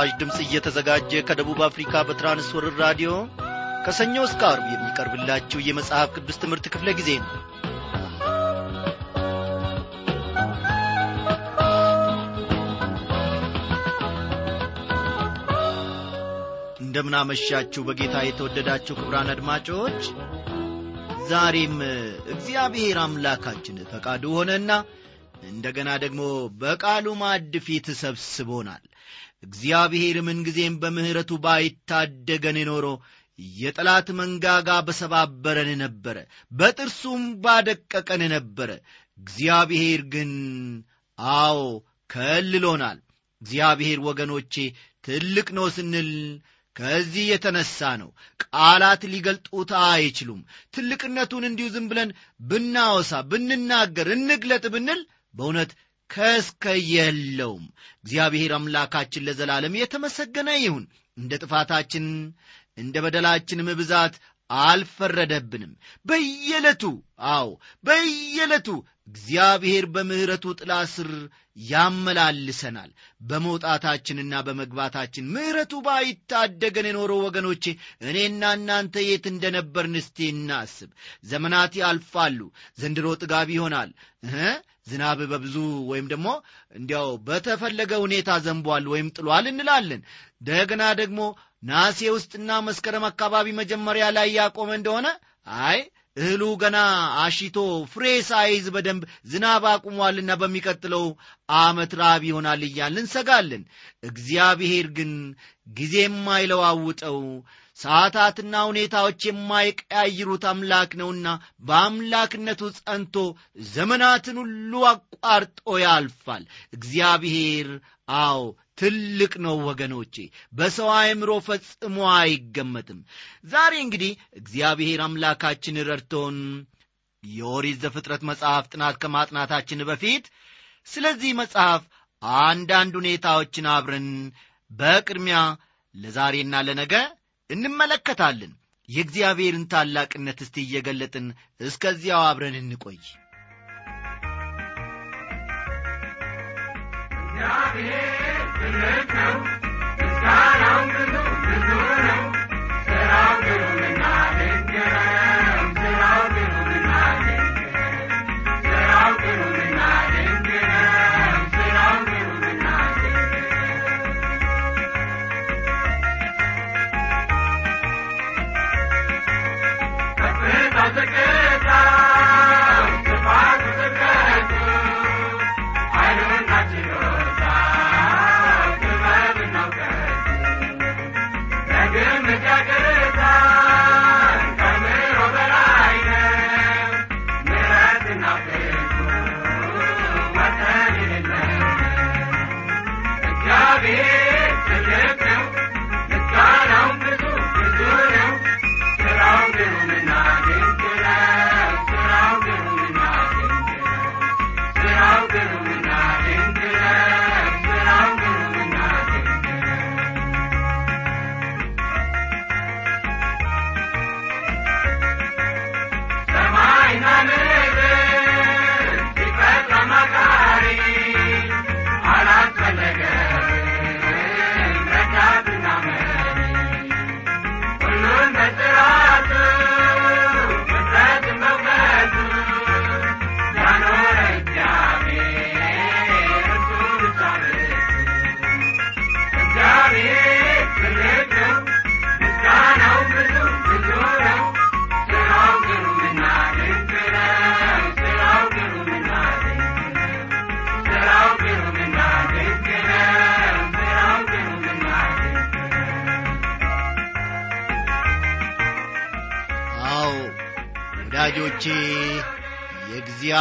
ይህ በምስራች ድምፅ እየተዘጋጀ ከደቡብ አፍሪካ በትራንስወርር ራዲዮ ከሰኞ እስከ አርብ የሚቀርብላችሁ የመጽሐፍ ቅዱስ ትምህርት ክፍለ ጊዜ ነው። እንደምናመሻችሁ በጌታ የተወደዳችሁ ክብራን አድማጮች ዛሬም እግዚአብሔር አምላካችን ፈቃዱ ሆነና እንደገና ደግሞ በቃሉ ማዕድ ፊት ሰብስቦናል እግዚአብሔር ምንጊዜም በምሕረቱ ባይታደገን ኖሮ የጠላት መንጋጋ በሰባበረን ነበረ በጥርሱም ባደቀቀን ነበረ። እግዚአብሔር ግን አዎ ከልሎናል። እግዚአብሔር ወገኖቼ ትልቅ ነው ስንል ከዚህ የተነሳ ነው። ቃላት ሊገልጡት አይችሉም። ትልቅነቱን እንዲሁ ዝም ብለን ብናወሳ ብንናገር እንግለጥ ብንል በእውነት ከስከ የለውም እግዚአብሔር አምላካችን ለዘላለም የተመሰገነ ይሁን። እንደ ጥፋታችን እንደ በደላችንም ብዛት አልፈረደብንም። በየዕለቱ አዎ በየዕለቱ እግዚአብሔር በምሕረቱ ጥላ ስር ያመላልሰናል። በመውጣታችንና በመግባታችን ምሕረቱ ባይታደገን የኖረው ወገኖቼ እኔና እናንተ የት እንደነበርን እስቲ እናስብ። ዘመናት ያልፋሉ ዘንድሮ ጥጋብ ይሆናል ዝናብ በብዙ ወይም ደግሞ እንዲያው በተፈለገ ሁኔታ ዘንቧል ወይም ጥሏል እንላለን። ደግና ደግሞ ነሐሴ ውስጥና መስከረም አካባቢ መጀመሪያ ላይ ያቆመ እንደሆነ አይ እህሉ ገና አሽቶ ፍሬ ሳይዝ በደንብ ዝናብ አቁሟልና በሚቀጥለው አመት ራብ ይሆናል እያልን እንሰጋለን። እግዚአብሔር ግን ጊዜ የማይለዋውጠው ሰዓታትና ሁኔታዎች የማይቀያይሩት አምላክ ነውና በአምላክነቱ ጸንቶ ዘመናትን ሁሉ አቋርጦ ያልፋል። እግዚአብሔር አዎ ትልቅ ነው ወገኖቼ በሰው አእምሮ ፈጽሞ አይገመትም። ዛሬ እንግዲህ እግዚአብሔር አምላካችን ረድቶን የኦሪት ዘፍጥረት መጽሐፍ ጥናት ከማጥናታችን በፊት ስለዚህ መጽሐፍ አንዳንድ ሁኔታዎችን አብረን በቅድሚያ ለዛሬና ለነገ እንመለከታለን። የእግዚአብሔርን ታላቅነት እስቲ እየገለጥን እስከዚያው አብረን እንቆይ። እግዚአብሔር ነው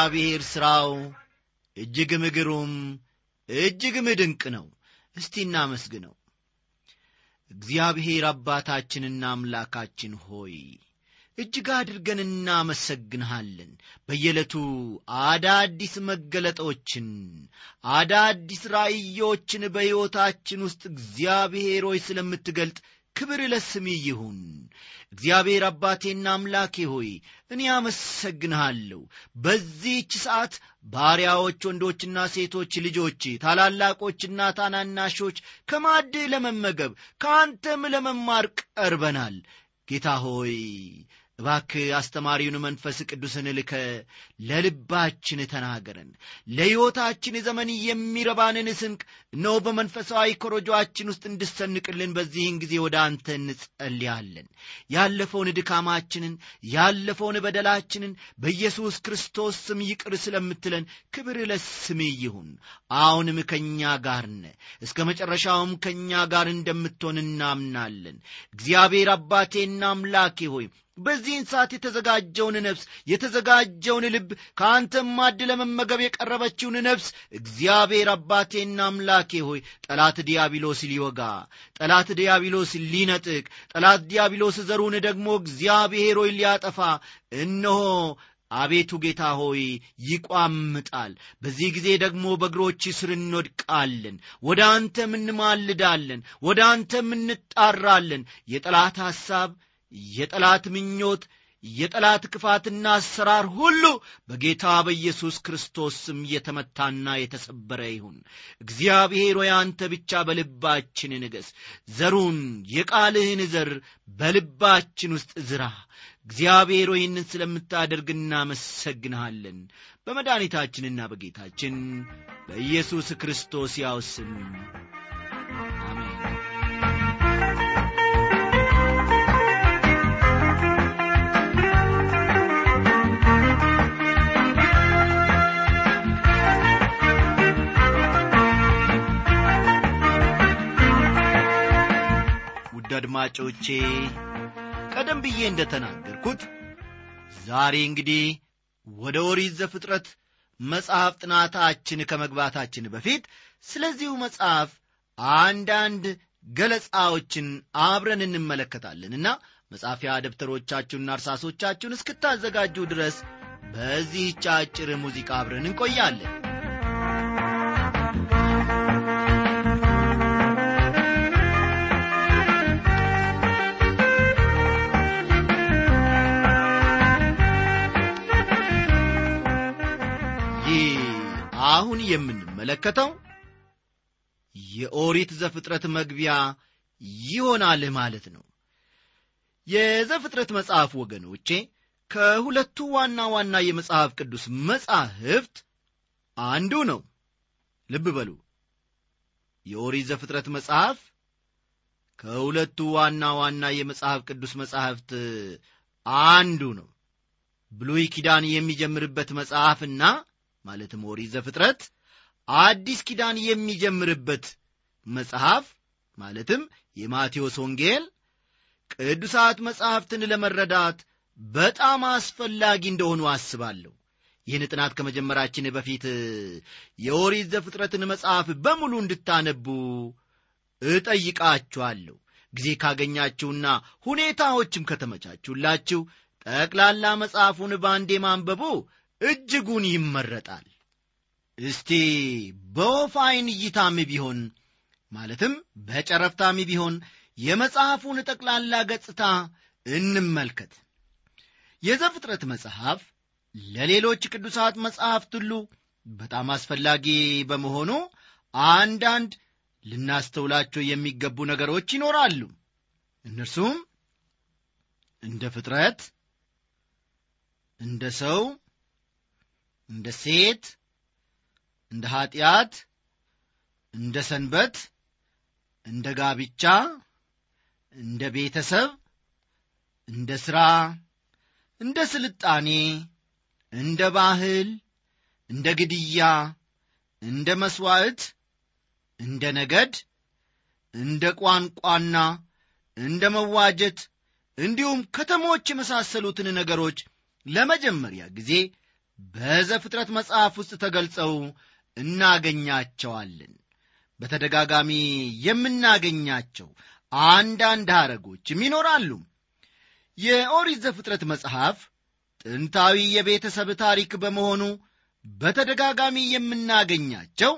የእግዚአብሔር ሥራው እጅግም ግሩም እጅግም ድንቅ ነው። እስቲ እናመስግነው። እግዚአብሔር አባታችንና አምላካችን ሆይ እጅግ አድርገን እናመሰግንሃለን። በየዕለቱ አዳዲስ መገለጦችን አዳዲስ ራእዮችን በሕይወታችን ውስጥ እግዚአብሔር ሆይ ስለምትገልጥ ክብር ለስም ይሁን። እግዚአብሔር አባቴና አምላኬ ሆይ እኔ አመሰግንሃለሁ። በዚህች ሰዓት ባሪያዎች ወንዶችና ሴቶች ልጆች ታላላቆችና ታናናሾች ከማዕድህ ለመመገብ ከአንተም ለመማር ቀርበናል። ጌታ ሆይ እባክህ አስተማሪውን መንፈስ ቅዱስን ልከ ለልባችን ተናገረን። ለሕይወታችን ዘመን የሚረባንን ስንቅ እነሆ በመንፈሳዊ ኮረጆአችን ውስጥ እንድሰንቅልን በዚህን ጊዜ ወደ አንተ እንጸልያለን። ያለፈውን ድካማችንን ያለፈውን በደላችንን በኢየሱስ ክርስቶስ ስም ይቅር ስለምትለን ክብር ለስም ይሁን። አሁንም ከእኛ ጋር ነ። እስከ መጨረሻውም ከእኛ ጋር እንደምትሆን እናምናለን። እግዚአብሔር አባቴና አምላኬ ሆይ በዚህን ሰዓት የተዘጋጀውን ነፍስ የተዘጋጀውን ልብ ከአንተም ማድ ለመመገብ የቀረበችውን ነፍስ እግዚአብሔር አባቴና አምላኬ ሆይ ጠላት ዲያብሎስ ሊወጋ ጠላት ዲያብሎስ ሊነጥቅ ጠላት ዲያብሎስ ዘሩን ደግሞ እግዚአብሔር ሆይ ሊያጠፋ እነሆ አቤቱ ጌታ ሆይ ይቋምጣል። በዚህ ጊዜ ደግሞ በእግሮች ስር እንወድቃለን ወደ አንተም እንማልዳለን ወደ አንተም እንጣራለን። የጠላት ሐሳብ የጠላት ምኞት የጠላት ክፋትና አሰራር ሁሉ በጌታ በኢየሱስ ክርስቶስ ስም የተመታና የተሰበረ ይሁን። እግዚአብሔር ሆይ አንተ ብቻ በልባችን ንገስ ዘሩን የቃልህን ዘር በልባችን ውስጥ ዝራ። እግዚአብሔር ሆይ ስለምታደርግ እናመሰግንሃለን። በመድኃኒታችንና በጌታችን በኢየሱስ ክርስቶስ ያው ስም ውድ አድማጮቼ ቀደም ብዬ እንደ ተናገርኩት ዛሬ እንግዲህ ወደ ኦሪት ዘፍጥረት መጽሐፍ ጥናታችን ከመግባታችን በፊት ስለዚሁ መጽሐፍ አንዳንድ ገለጻዎችን አብረን እንመለከታለንና መጻፊያ ደብተሮቻችሁንና እርሳሶቻችሁን እስክታዘጋጁ ድረስ በዚህች አጭር ሙዚቃ አብረን እንቆያለን የምንመለከተው የኦሪት ዘፍጥረት መግቢያ ይሆናል ማለት ነው። የዘፍጥረት መጽሐፍ ወገኖቼ ከሁለቱ ዋና ዋና የመጽሐፍ ቅዱስ መጻሕፍት አንዱ ነው። ልብ በሉ። የኦሪት ዘፍጥረት መጽሐፍ ከሁለቱ ዋና ዋና የመጽሐፍ ቅዱስ መጻሕፍት አንዱ ነው። ብሉይ ኪዳን የሚጀምርበት መጽሐፍና ማለትም ኦሪት ዘፍጥረት አዲስ ኪዳን የሚጀምርበት መጽሐፍ ማለትም የማቴዎስ ወንጌል ቅዱሳት መጻሕፍትን ለመረዳት በጣም አስፈላጊ እንደሆኑ አስባለሁ። ይህን ጥናት ከመጀመራችን በፊት የኦሪት ዘፍጥረትን መጽሐፍ በሙሉ እንድታነቡ እጠይቃችኋለሁ። ጊዜ ካገኛችሁና ሁኔታዎችም ከተመቻችሁላችሁ ጠቅላላ መጽሐፉን በአንዴ ማንበቡ እጅጉን ይመረጣል እስቲ በወፍ ዐይን እይታም ቢሆን ማለትም በጨረፍታም ቢሆን የመጽሐፉን ጠቅላላ ገጽታ እንመልከት። የዘፍጥረት መጽሐፍ ለሌሎች ቅዱሳት መጽሐፍት ሁሉ በጣም አስፈላጊ በመሆኑ አንዳንድ ልናስተውላቸው የሚገቡ ነገሮች ይኖራሉ። እነርሱም እንደ ፍጥረት እንደ ሰው እንደ ሴት እንደ ኀጢአት እንደ ሰንበት እንደ ጋብቻ እንደ ቤተሰብ እንደ ሥራ እንደ ስልጣኔ እንደ ባህል እንደ ግድያ እንደ መሥዋዕት እንደ ነገድ እንደ ቋንቋና እንደ መዋጀት እንዲሁም ከተሞች የመሳሰሉትን ነገሮች ለመጀመሪያ ጊዜ በዘፍጥረት መጽሐፍ ውስጥ ተገልጸው እናገኛቸዋለን። በተደጋጋሚ የምናገኛቸው አንዳንድ ሐረጎችም ይኖራሉ። የኦሪት ዘፍጥረት መጽሐፍ ጥንታዊ የቤተሰብ ታሪክ በመሆኑ በተደጋጋሚ የምናገኛቸው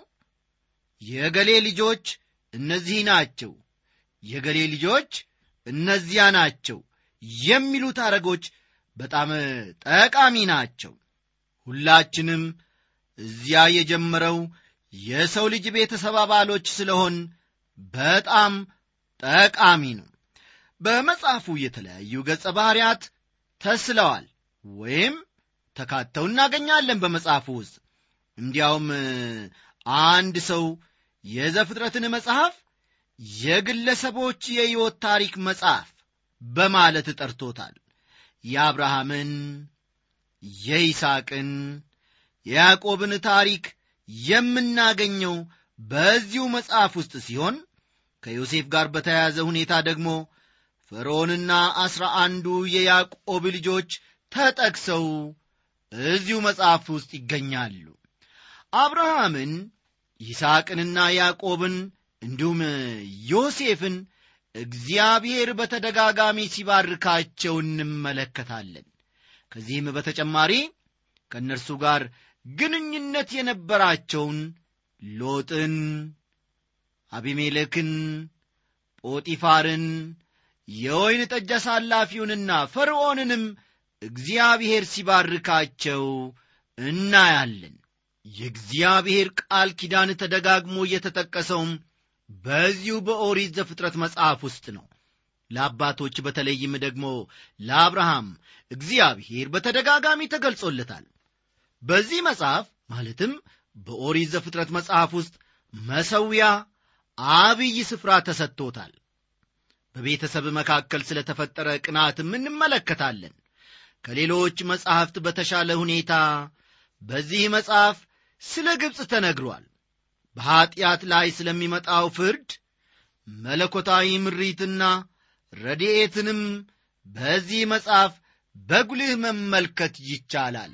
የገሌ ልጆች እነዚህ ናቸው የገሌ ልጆች እነዚያ ናቸው የሚሉት አረጎች በጣም ጠቃሚ ናቸው። ሁላችንም እዚያ የጀመረው የሰው ልጅ ቤተሰብ አባሎች ስለሆን በጣም ጠቃሚ ነው። በመጽሐፉ የተለያዩ ገጸ ባሕርያት ተስለዋል ወይም ተካተው እናገኛለን በመጽሐፉ ውስጥ። እንዲያውም አንድ ሰው የዘፍጥረትን መጽሐፍ የግለሰቦች የሕይወት ታሪክ መጽሐፍ በማለት ጠርቶታል። የአብርሃምን የይስቅን የያዕቆብን ታሪክ የምናገኘው በዚሁ መጽሐፍ ውስጥ ሲሆን ከዮሴፍ ጋር በተያያዘ ሁኔታ ደግሞ ፈርዖንና ዐሥራ አንዱ የያዕቆብ ልጆች ተጠቅሰው እዚሁ መጽሐፍ ውስጥ ይገኛሉ። አብርሃምን ይስሐቅንና ያዕቆብን እንዲሁም ዮሴፍን እግዚአብሔር በተደጋጋሚ ሲባርካቸው እንመለከታለን። ከዚህም በተጨማሪ ከእነርሱ ጋር ግንኙነት የነበራቸውን ሎጥን አቢሜሌክን ጶጢፋርን የወይን ጠጅ አሳላፊውንና ፈርዖንንም እግዚአብሔር ሲባርካቸው እናያለን። የእግዚአብሔር ቃል ኪዳን ተደጋግሞ እየተጠቀሰውም በዚሁ በኦሪት ዘፍጥረት መጽሐፍ ውስጥ ነው። ለአባቶች በተለይም ደግሞ ለአብርሃም እግዚአብሔር በተደጋጋሚ ተገልጾለታል በዚህ መጽሐፍ ማለትም በኦሪት ዘፍጥረት መጽሐፍ ውስጥ መሰዊያ አብይ ስፍራ ተሰጥቶታል። በቤተሰብ መካከል ስለ ተፈጠረ ቅናትም እንመለከታለን። ከሌሎች መጻሕፍት በተሻለ ሁኔታ በዚህ መጽሐፍ ስለ ግብፅ ተነግሯል። በኀጢአት ላይ ስለሚመጣው ፍርድ መለኮታዊ ምሪትና ረድኤትንም በዚህ መጽሐፍ በጉልህ መመልከት ይቻላል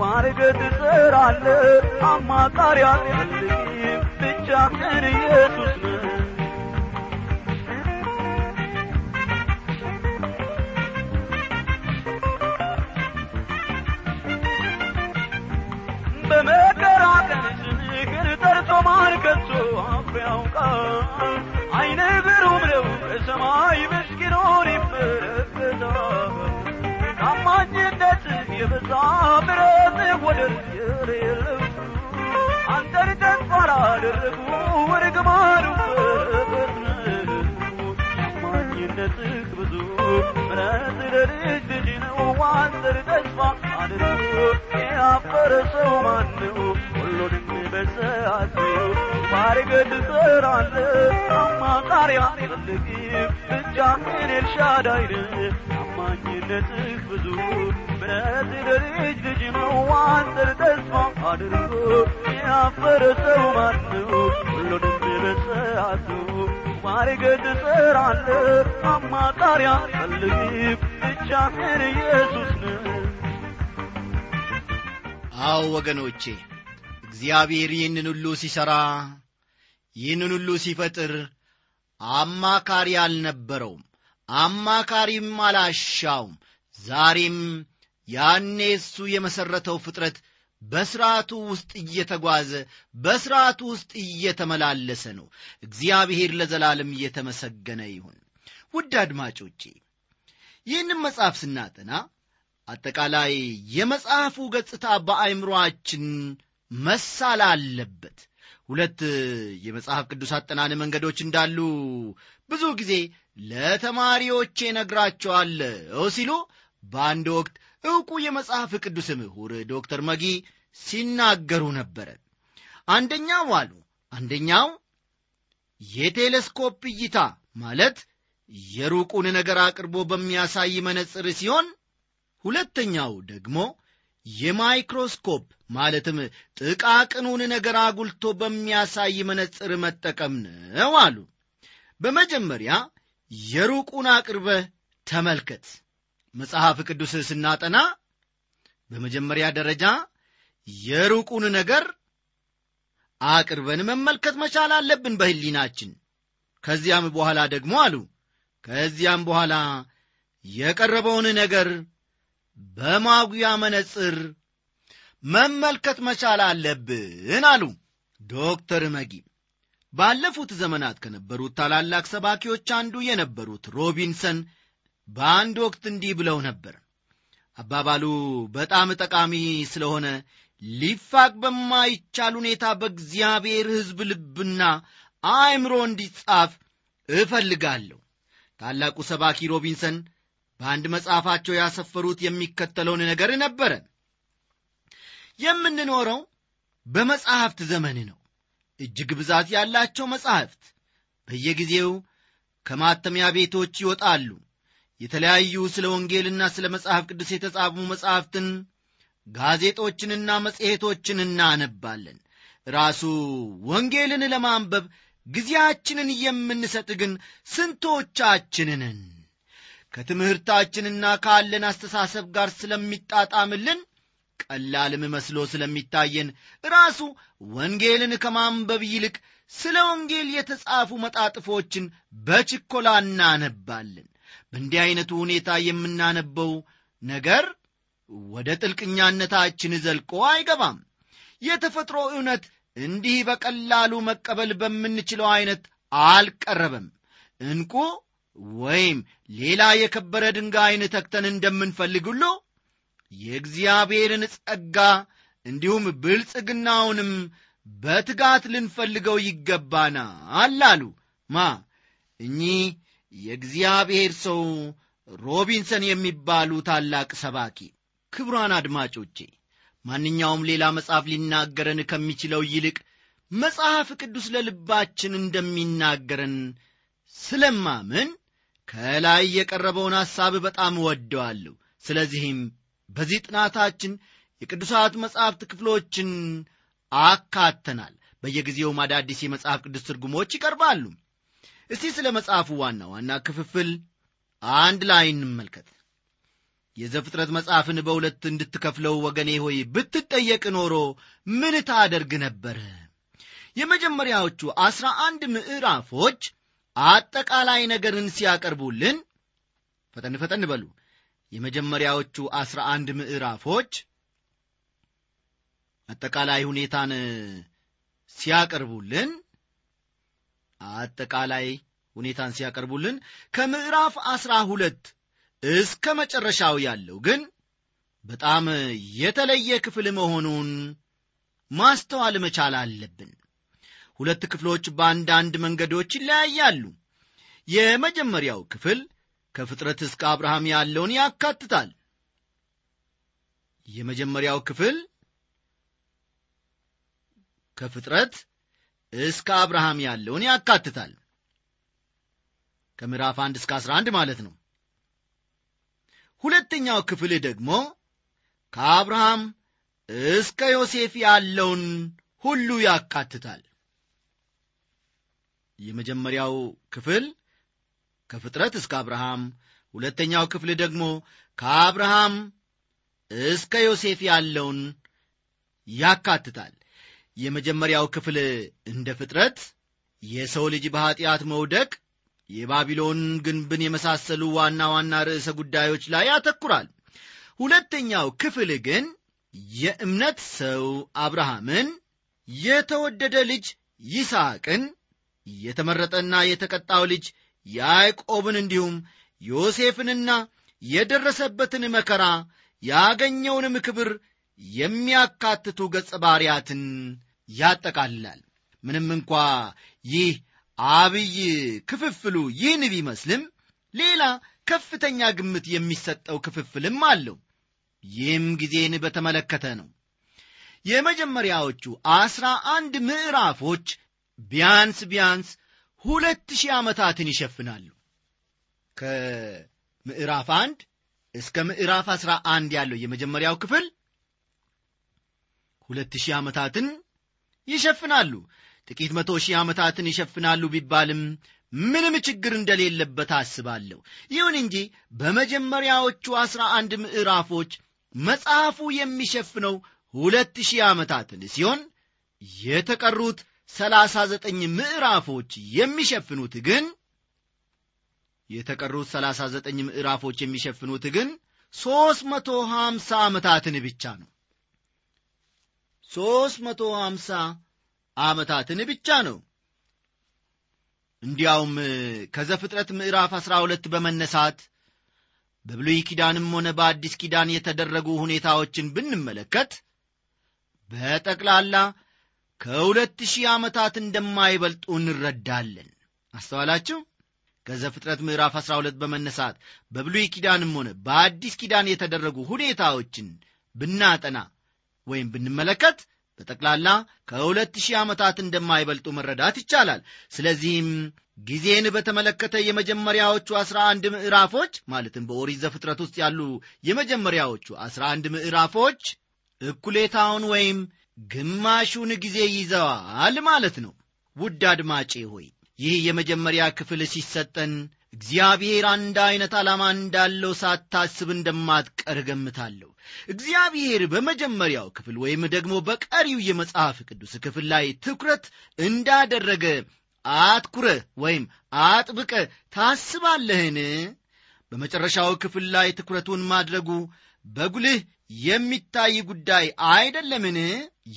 ማርገት ትሰራለ አማካሪ አትፈልጊም ብቻህን ኢየሱስ ነው በመከራ ቀን ስምህን ጠርቶ ማን ከቶ አፍሮ ያውቃል። አይነ ብሩም ነው ከሰማይ ምስኪኑን ይመለከታል ታማኝነት የበዛ ትሰራለህ አማካሪ አትፈልግም ብቻህን ኤልሻዳይ ታማኝነትህ ብዙ ምሕረት ለልጅ ልጅ ነው ተስፋ አድርጎ ያፈረ ሰው ማን ነው ሁሉንም በሰዓቱ ማርገድ ትሰራለህ አማካሪ አትፈልግም ብቻህን ኢየሱስ ነህ አዎ ወገኖቼ እግዚአብሔር ይህንን ሁሉ ሲሠራ ይህንን ሁሉ ሲፈጥር አማካሪ አልነበረውም አማካሪም አላሻውም። ዛሬም ያኔ እሱ የመሠረተው ፍጥረት በሥርዓቱ ውስጥ እየተጓዘ በሥርዓቱ ውስጥ እየተመላለሰ ነው። እግዚአብሔር ለዘላለም እየተመሰገነ ይሁን። ውድ አድማጮቼ ይህንም መጽሐፍ ስናጠና አጠቃላይ የመጽሐፉ ገጽታ በአይምሮአችን መሳል አለበት። ሁለት የመጽሐፍ ቅዱስ አጠናን መንገዶች እንዳሉ ብዙ ጊዜ ለተማሪዎቼ ነግራቸዋለሁ ሲሉ በአንድ ወቅት ዕውቁ የመጽሐፍ ቅዱስ ምሁር ዶክተር መጊ ሲናገሩ ነበረ። አንደኛው አሉ አንደኛው የቴሌስኮፕ እይታ ማለት የሩቁን ነገር አቅርቦ በሚያሳይ መነጽር ሲሆን ሁለተኛው ደግሞ የማይክሮስኮፕ ማለትም ጥቃቅኑን ነገር አጉልቶ በሚያሳይ መነጽር መጠቀም ነው አሉ። በመጀመሪያ የሩቁን አቅርበህ ተመልከት። መጽሐፍ ቅዱስ ስናጠና በመጀመሪያ ደረጃ የሩቁን ነገር አቅርበን መመልከት መቻል አለብን በሕሊናችን። ከዚያም በኋላ ደግሞ አሉ ከዚያም በኋላ የቀረበውን ነገር በማጉያ መነጽር መመልከት መቻል አለብን አሉ ዶክተር መጊ ባለፉት ዘመናት ከነበሩት ታላላቅ ሰባኪዎች አንዱ የነበሩት ሮቢንሰን በአንድ ወቅት እንዲህ ብለው ነበር። አባባሉ በጣም ጠቃሚ ስለሆነ ሊፋቅ በማይቻል ሁኔታ በእግዚአብሔር ሕዝብ ልብና አእምሮ እንዲጻፍ እፈልጋለሁ። ታላቁ ሰባኪ ሮቢንሰን በአንድ መጽሐፋቸው ያሰፈሩት የሚከተለውን ነገር ነበረ። የምንኖረው በመጻሕፍት ዘመን ነው እጅግ ብዛት ያላቸው መጻሕፍት በየጊዜው ከማተሚያ ቤቶች ይወጣሉ። የተለያዩ ስለ ወንጌልና ስለ መጽሐፍ ቅዱስ የተጻፉ መጻሕፍትን ጋዜጦችንና መጽሔቶችን እናነባለን። ራሱ ወንጌልን ለማንበብ ጊዜያችንን የምንሰጥ ግን ስንቶቻችንን? ከትምህርታችንና ካለን አስተሳሰብ ጋር ስለሚጣጣምልን ቀላልም መስሎ ስለሚታየን ራሱ ወንጌልን ከማንበብ ይልቅ ስለ ወንጌል የተጻፉ መጣጥፎችን በችኮላ እናነባለን። በእንዲህ ዐይነቱ ሁኔታ የምናነበው ነገር ወደ ጥልቅኛነታችን ዘልቆ አይገባም። የተፈጥሮ እውነት እንዲህ በቀላሉ መቀበል በምንችለው ዐይነት አልቀረበም። እንቁ ወይም ሌላ የከበረ ድንጋይን ተክተን እንደምንፈልግ የእግዚአብሔርን ጸጋ እንዲሁም ብልጽግናውንም በትጋት ልንፈልገው ይገባናል አሉ። ማ? እኚህ የእግዚአብሔር ሰው ሮቢንሰን የሚባሉ ታላቅ ሰባኪ። ክቡራን አድማጮቼ ማንኛውም ሌላ መጽሐፍ ሊናገረን ከሚችለው ይልቅ መጽሐፍ ቅዱስ ለልባችን እንደሚናገረን ስለማምን ከላይ የቀረበውን ሐሳብ በጣም እወደዋለሁ። ስለዚህም በዚህ ጥናታችን የቅዱሳት መጻሕፍት ክፍሎችን አካተናል። በየጊዜውም አዳዲስ የመጽሐፍ ቅዱስ ትርጉሞች ይቀርባሉ። እስቲ ስለ መጽሐፉ ዋና ዋና ክፍፍል አንድ ላይ እንመልከት። የዘፍጥረት መጽሐፍን በሁለት እንድትከፍለው ወገኔ ሆይ ብትጠየቅ ኖሮ ምን ታደርግ ነበረ የመጀመሪያዎቹ አስራ አንድ ምዕራፎች አጠቃላይ ነገርን ሲያቀርቡልን ፈጠን ፈጠን በሉ የመጀመሪያዎቹ አስራ አንድ ምዕራፎች አጠቃላይ ሁኔታን ሲያቀርቡልን አጠቃላይ ሁኔታን ሲያቀርቡልን ከምዕራፍ አስራ ሁለት እስከ መጨረሻው ያለው ግን በጣም የተለየ ክፍል መሆኑን ማስተዋል መቻል አለብን። ሁለት ክፍሎች በአንዳንድ መንገዶች ይለያያሉ። የመጀመሪያው ክፍል ከፍጥረት እስከ አብርሃም ያለውን ያካትታል። የመጀመሪያው ክፍል ከፍጥረት እስከ አብርሃም ያለውን ያካትታል። ከምዕራፍ አንድ እስከ አስራ አንድ ማለት ነው። ሁለተኛው ክፍል ደግሞ ከአብርሃም እስከ ዮሴፍ ያለውን ሁሉ ያካትታል። የመጀመሪያው ክፍል ከፍጥረት እስከ አብርሃም ሁለተኛው ክፍል ደግሞ ከአብርሃም እስከ ዮሴፍ ያለውን ያካትታል። የመጀመሪያው ክፍል እንደ ፍጥረት የሰው ልጅ በኀጢአት መውደቅ የባቢሎን ግንብን የመሳሰሉ ዋና ዋና ርዕሰ ጉዳዮች ላይ ያተኩራል። ሁለተኛው ክፍል ግን የእምነት ሰው አብርሃምን የተወደደ ልጅ ይስሐቅን የተመረጠና የተቀጣው ልጅ ያዕቆብን እንዲሁም ዮሴፍንና የደረሰበትን መከራ ያገኘውንም ክብር የሚያካትቱ ገጸ ባርያትን ያጠቃልላል። ምንም እንኳ ይህ አብይ ክፍፍሉ ይህን ቢመስልም ሌላ ከፍተኛ ግምት የሚሰጠው ክፍፍልም አለው። ይህም ጊዜን በተመለከተ ነው። የመጀመሪያዎቹ አስራ አንድ ምዕራፎች ቢያንስ ቢያንስ ሁለት ሺህ ዓመታትን ይሸፍናሉ። ከምዕራፍ አንድ እስከ ምዕራፍ አስራ አንድ ያለው የመጀመሪያው ክፍል ሁለት ሺህ ዓመታትን ይሸፍናሉ። ጥቂት መቶ ሺህ ዓመታትን ይሸፍናሉ ቢባልም ምንም ችግር እንደሌለበት አስባለሁ። ይሁን እንጂ በመጀመሪያዎቹ አስራ አንድ ምዕራፎች መጽሐፉ የሚሸፍነው ሁለት ሺህ ዓመታትን ሲሆን የተቀሩት ሰላሳ ዘጠኝ ምዕራፎች የሚሸፍኑት ግን የተቀሩት ሰላሳ ዘጠኝ ምዕራፎች የሚሸፍኑት ግን ሦስት መቶ ሀምሳ ዓመታትን ብቻ ነው። ሦስት መቶ ሀምሳ ዓመታትን ብቻ ነው። እንዲያውም ከዘፍጥረት ምዕራፍ አሥራ ሁለት በመነሳት በብሉይ ኪዳንም ሆነ በአዲስ ኪዳን የተደረጉ ሁኔታዎችን ብንመለከት በጠቅላላ ከሁለት ሺህ ዓመታት እንደማይበልጡ እንረዳለን። አስተዋላችሁ? ከዘፍጥረት ምዕራፍ 12 በመነሳት በብሉይ ኪዳንም ሆነ በአዲስ ኪዳን የተደረጉ ሁኔታዎችን ብናጠና ወይም ብንመለከት በጠቅላላ ከሁለት ሺህ ዓመታት እንደማይበልጡ መረዳት ይቻላል። ስለዚህም ጊዜን በተመለከተ የመጀመሪያዎቹ አስራ አንድ ምዕራፎች ማለትም በኦሪት ዘፍጥረት ውስጥ ያሉ የመጀመሪያዎቹ አስራ አንድ ምዕራፎች እኩሌታውን ወይም ግማሹን ጊዜ ይዘዋል ማለት ነው። ውድ አድማጬ ሆይ ይህ የመጀመሪያ ክፍል ሲሰጠን እግዚአብሔር አንድ ዐይነት ዓላማ እንዳለው ሳታስብ እንደማትቀር ገምታለሁ እግዚአብሔር በመጀመሪያው ክፍል ወይም ደግሞ በቀሪው የመጽሐፍ ቅዱስ ክፍል ላይ ትኩረት እንዳደረገ አትኩረ ወይም አጥብቀ ታስባለህን? በመጨረሻው ክፍል ላይ ትኩረቱን ማድረጉ በጉልህ የሚታይ ጉዳይ አይደለምን?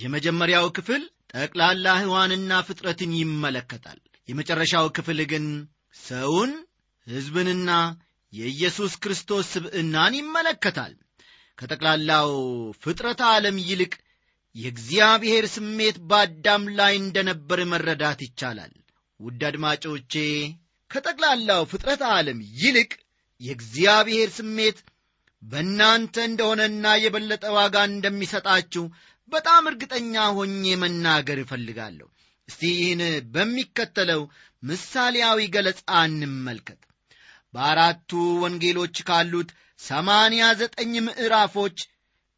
የመጀመሪያው ክፍል ጠቅላላ ሕዋንና ፍጥረትን ይመለከታል። የመጨረሻው ክፍል ግን ሰውን ሕዝብንና የኢየሱስ ክርስቶስ ስብዕናን ይመለከታል። ከጠቅላላው ፍጥረት ዓለም ይልቅ የእግዚአብሔር ስሜት በአዳም ላይ እንደነበር መረዳት ይቻላል። ውድ አድማጮቼ ከጠቅላላው ፍጥረት ዓለም ይልቅ የእግዚአብሔር ስሜት በእናንተ እንደሆነና የበለጠ ዋጋ እንደሚሰጣችሁ በጣም እርግጠኛ ሆኜ መናገር እፈልጋለሁ። እስቲ ይህን በሚከተለው ምሳሌያዊ ገለጻ እንመልከት። በአራቱ ወንጌሎች ካሉት ሰማንያ ዘጠኝ ምዕራፎች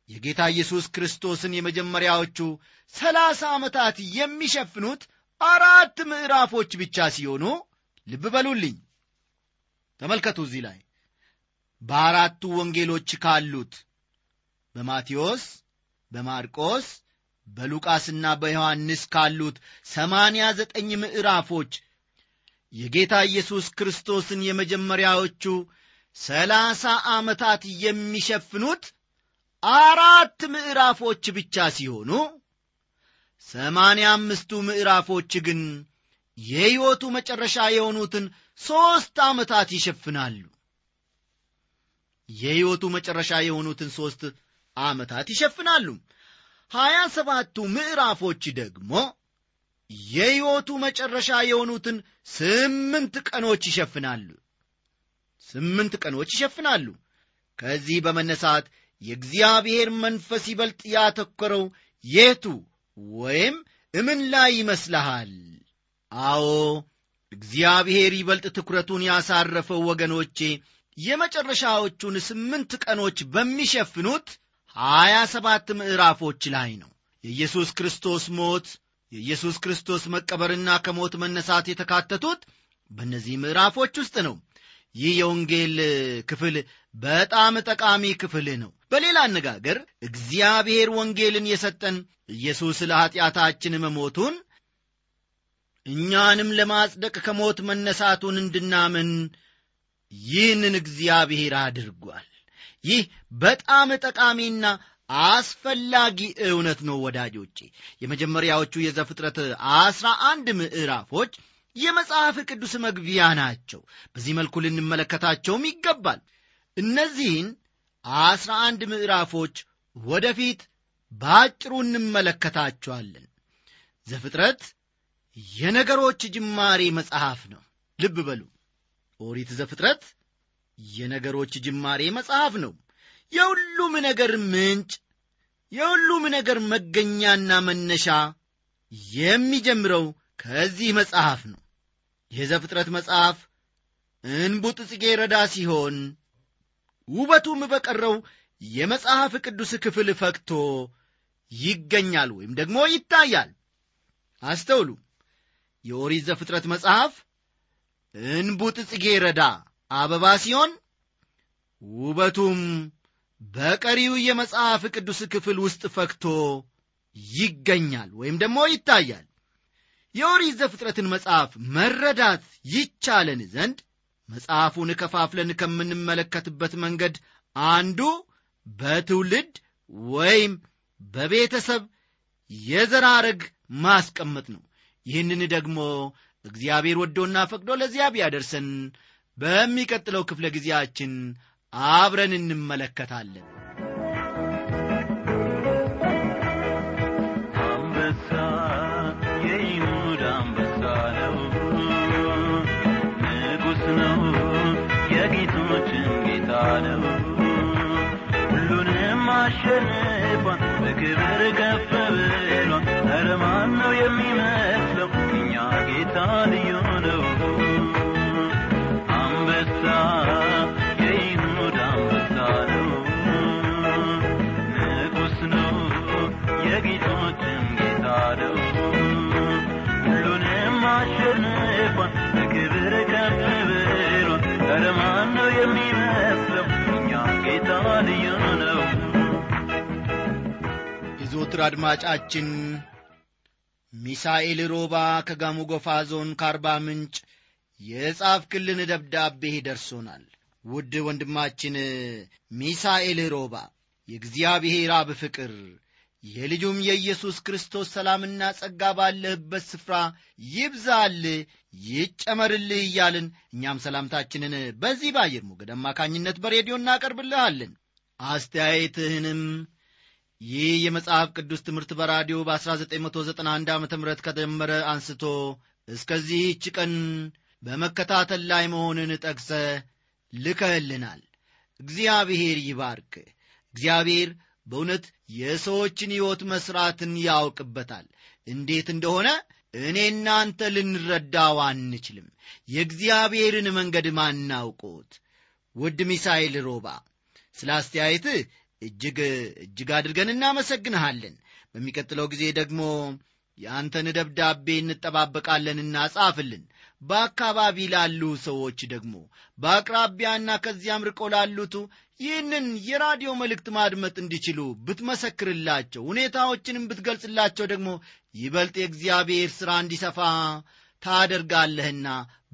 የጌታ ኢየሱስ ክርስቶስን የመጀመሪያዎቹ ሰላሳ ዓመታት የሚሸፍኑት አራት ምዕራፎች ብቻ ሲሆኑ ልብ በሉልኝ። ተመልከቱ እዚህ ላይ በአራቱ ወንጌሎች ካሉት በማቴዎስ በማርቆስ በሉቃስና በዮሐንስ ካሉት ሰማንያ ዘጠኝ ምዕራፎች የጌታ ኢየሱስ ክርስቶስን የመጀመሪያዎቹ ሰላሳ ዓመታት የሚሸፍኑት አራት ምዕራፎች ብቻ ሲሆኑ ሰማንያ አምስቱ ምዕራፎች ግን የሕይወቱ መጨረሻ የሆኑትን ሦስት ዓመታት ይሸፍናሉ የሕይወቱ መጨረሻ የሆኑትን ሦስት ዓመታት ይሸፍናሉ። ሀያ ሰባቱ ምዕራፎች ደግሞ የሕይወቱ መጨረሻ የሆኑትን ስምንት ቀኖች ይሸፍናሉ። ስምንት ቀኖች ይሸፍናሉ። ከዚህ በመነሳት የእግዚአብሔር መንፈስ ይበልጥ ያተኮረው የቱ ወይም እምን ላይ ይመስልሃል? አዎ እግዚአብሔር ይበልጥ ትኩረቱን ያሳረፈው ወገኖቼ የመጨረሻዎቹን ስምንት ቀኖች በሚሸፍኑት ሀያ ሰባት ምዕራፎች ላይ ነው። የኢየሱስ ክርስቶስ ሞት የኢየሱስ ክርስቶስ መቀበርና ከሞት መነሳት የተካተቱት በእነዚህ ምዕራፎች ውስጥ ነው። ይህ የወንጌል ክፍል በጣም ጠቃሚ ክፍል ነው። በሌላ አነጋገር እግዚአብሔር ወንጌልን የሰጠን ኢየሱስ ለኀጢአታችን መሞቱን እኛንም ለማጽደቅ ከሞት መነሳቱን እንድናምን ይህንን እግዚአብሔር አድርጓል። ይህ በጣም ጠቃሚና አስፈላጊ እውነት ነው ወዳጆቼ። የመጀመሪያዎቹ የዘፍጥረት አስራ አንድ ምዕራፎች የመጽሐፍ ቅዱስ መግቢያ ናቸው። በዚህ መልኩ ልንመለከታቸውም ይገባል። እነዚህን አስራ አንድ ምዕራፎች ወደፊት በአጭሩ እንመለከታቸዋለን። ዘፍጥረት የነገሮች ጅማሬ መጽሐፍ ነው። ልብ በሉ ኦሪት ዘፍጥረት የነገሮች ጅማሬ መጽሐፍ ነው። የሁሉም ነገር ምንጭ የሁሉም ነገር መገኛና መነሻ የሚጀምረው ከዚህ መጽሐፍ ነው። የዘፍጥረት መጽሐፍ እንቡጥ ጽጌ ረዳ ሲሆን ውበቱም በቀረው የመጽሐፍ ቅዱስ ክፍል ፈክቶ ይገኛል ወይም ደግሞ ይታያል። አስተውሉ። የኦሪት ዘፍጥረት መጽሐፍ እንቡጥ ጽጌረዳ አበባ ሲሆን ውበቱም በቀሪው የመጽሐፍ ቅዱስ ክፍል ውስጥ ፈክቶ ይገኛል ወይም ደግሞ ይታያል። የኦሪት ዘፍጥረትን መጽሐፍ መረዳት ይቻለን ዘንድ መጽሐፉን ከፋፍለን ከምንመለከትበት መንገድ አንዱ በትውልድ ወይም በቤተሰብ የዘራረግ ማስቀመጥ ነው። ይህንን ደግሞ እግዚአብሔር ወዶና ፈቅዶ ለዚያ ቢያደርሰን በሚቀጥለው ክፍለ ጊዜያችን አብረን እንመለከታለን። አንበሳ አንበሳ ነው። ንጉሥ ነው የጌቶችን ሁሉንም አሸንፏል በክብር ከፍ ብሏል። ኧረ ማን ነው የሚመስለው የዘወትር አድማጫችን ሚሳኤል ሮባ ከጋሙ ጎፋ ዞን ከአርባ ምንጭ የጻፍክልን ደብዳቤ ደርሶናል። ውድ ወንድማችን ሚሳኤል ሮባ የእግዚአብሔር አብ ፍቅር የልጁም የኢየሱስ ክርስቶስ ሰላምና ጸጋ ባለህበት ስፍራ ይብዛልህ ይጨመርልህ እያልን እኛም ሰላምታችንን በዚህ በአየር ሞገድ አማካኝነት በሬዲዮ እናቀርብልሃለን። አስተያየትህንም ይህ የመጽሐፍ ቅዱስ ትምህርት በራዲዮ በ1991 ዓ ም ከጀመረ አንስቶ እስከዚህች ቀን በመከታተል ላይ መሆንን ጠቅሰ ልከህልናል። እግዚአብሔር ይባርክ። እግዚአብሔር በእውነት የሰዎችን ሕይወት መሥራትን ያውቅበታል። እንዴት እንደሆነ እኔ እናንተ ልንረዳው አንችልም። የእግዚአብሔርን መንገድ ማናውቆት ውድ ሚሳኤል ሮባ ስለ አስተያየትህ እጅግ እጅግ አድርገን እናመሰግንሃለን። በሚቀጥለው ጊዜ ደግሞ የአንተን ደብዳቤ እንጠባበቃለንና ጻፍልን። በአካባቢ ላሉ ሰዎች ደግሞ በአቅራቢያና ከዚያም ርቆ ላሉቱ ይህንን የራዲዮ መልእክት ማድመጥ እንዲችሉ ብትመሰክርላቸው ሁኔታዎችንም ብትገልጽላቸው ደግሞ ይበልጥ የእግዚአብሔር ሥራ እንዲሰፋ ታደርጋለህና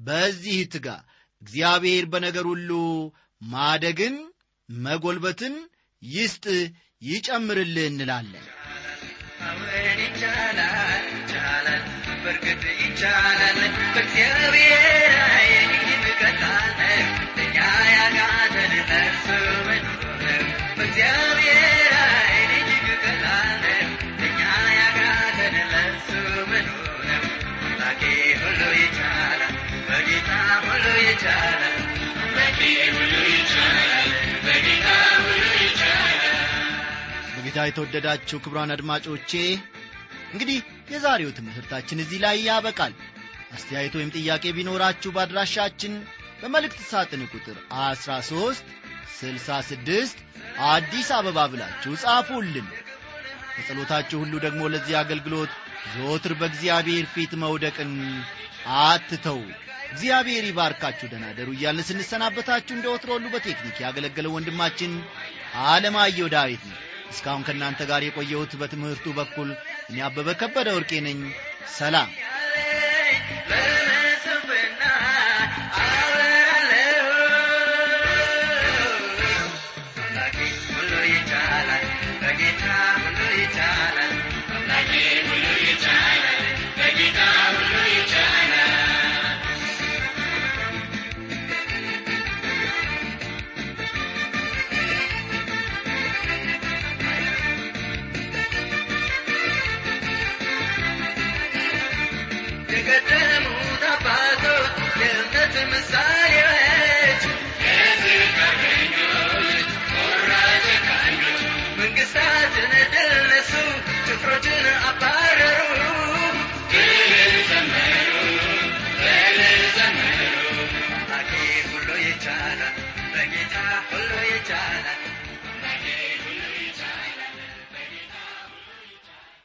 በዚህ ትጋ። እግዚአብሔር በነገር ሁሉ ማደግን መጎልበትን ይስጥ ይጨምርልህ እንላለን። ይቻላል ይቻላል በእግዚአብሔር የተወደዳችሁ ክብሯን አድማጮቼ እንግዲህ የዛሬው ትምህርታችን እዚህ ላይ ያበቃል። አስተያየት ወይም ጥያቄ ቢኖራችሁ በአድራሻችን በመልእክት ሳጥን ቁጥር 13 66 አዲስ አበባ ብላችሁ ጻፉልን። በጸሎታችሁ ሁሉ ደግሞ ለዚህ አገልግሎት ዘወትር በእግዚአብሔር ፊት መውደቅን አትተው። እግዚአብሔር ይባርካችሁ ደናደሩ እያልን ስንሰናበታችሁ እንደ ወትሮ በቴክኒክ ያገለገለው ወንድማችን አለማየሁ ዳዊት ነው እስካሁን ከእናንተ ጋር የቆየሁት በትምህርቱ በኩል እኔ አበበ ከበደ ወርቄ ነኝ። ሰላም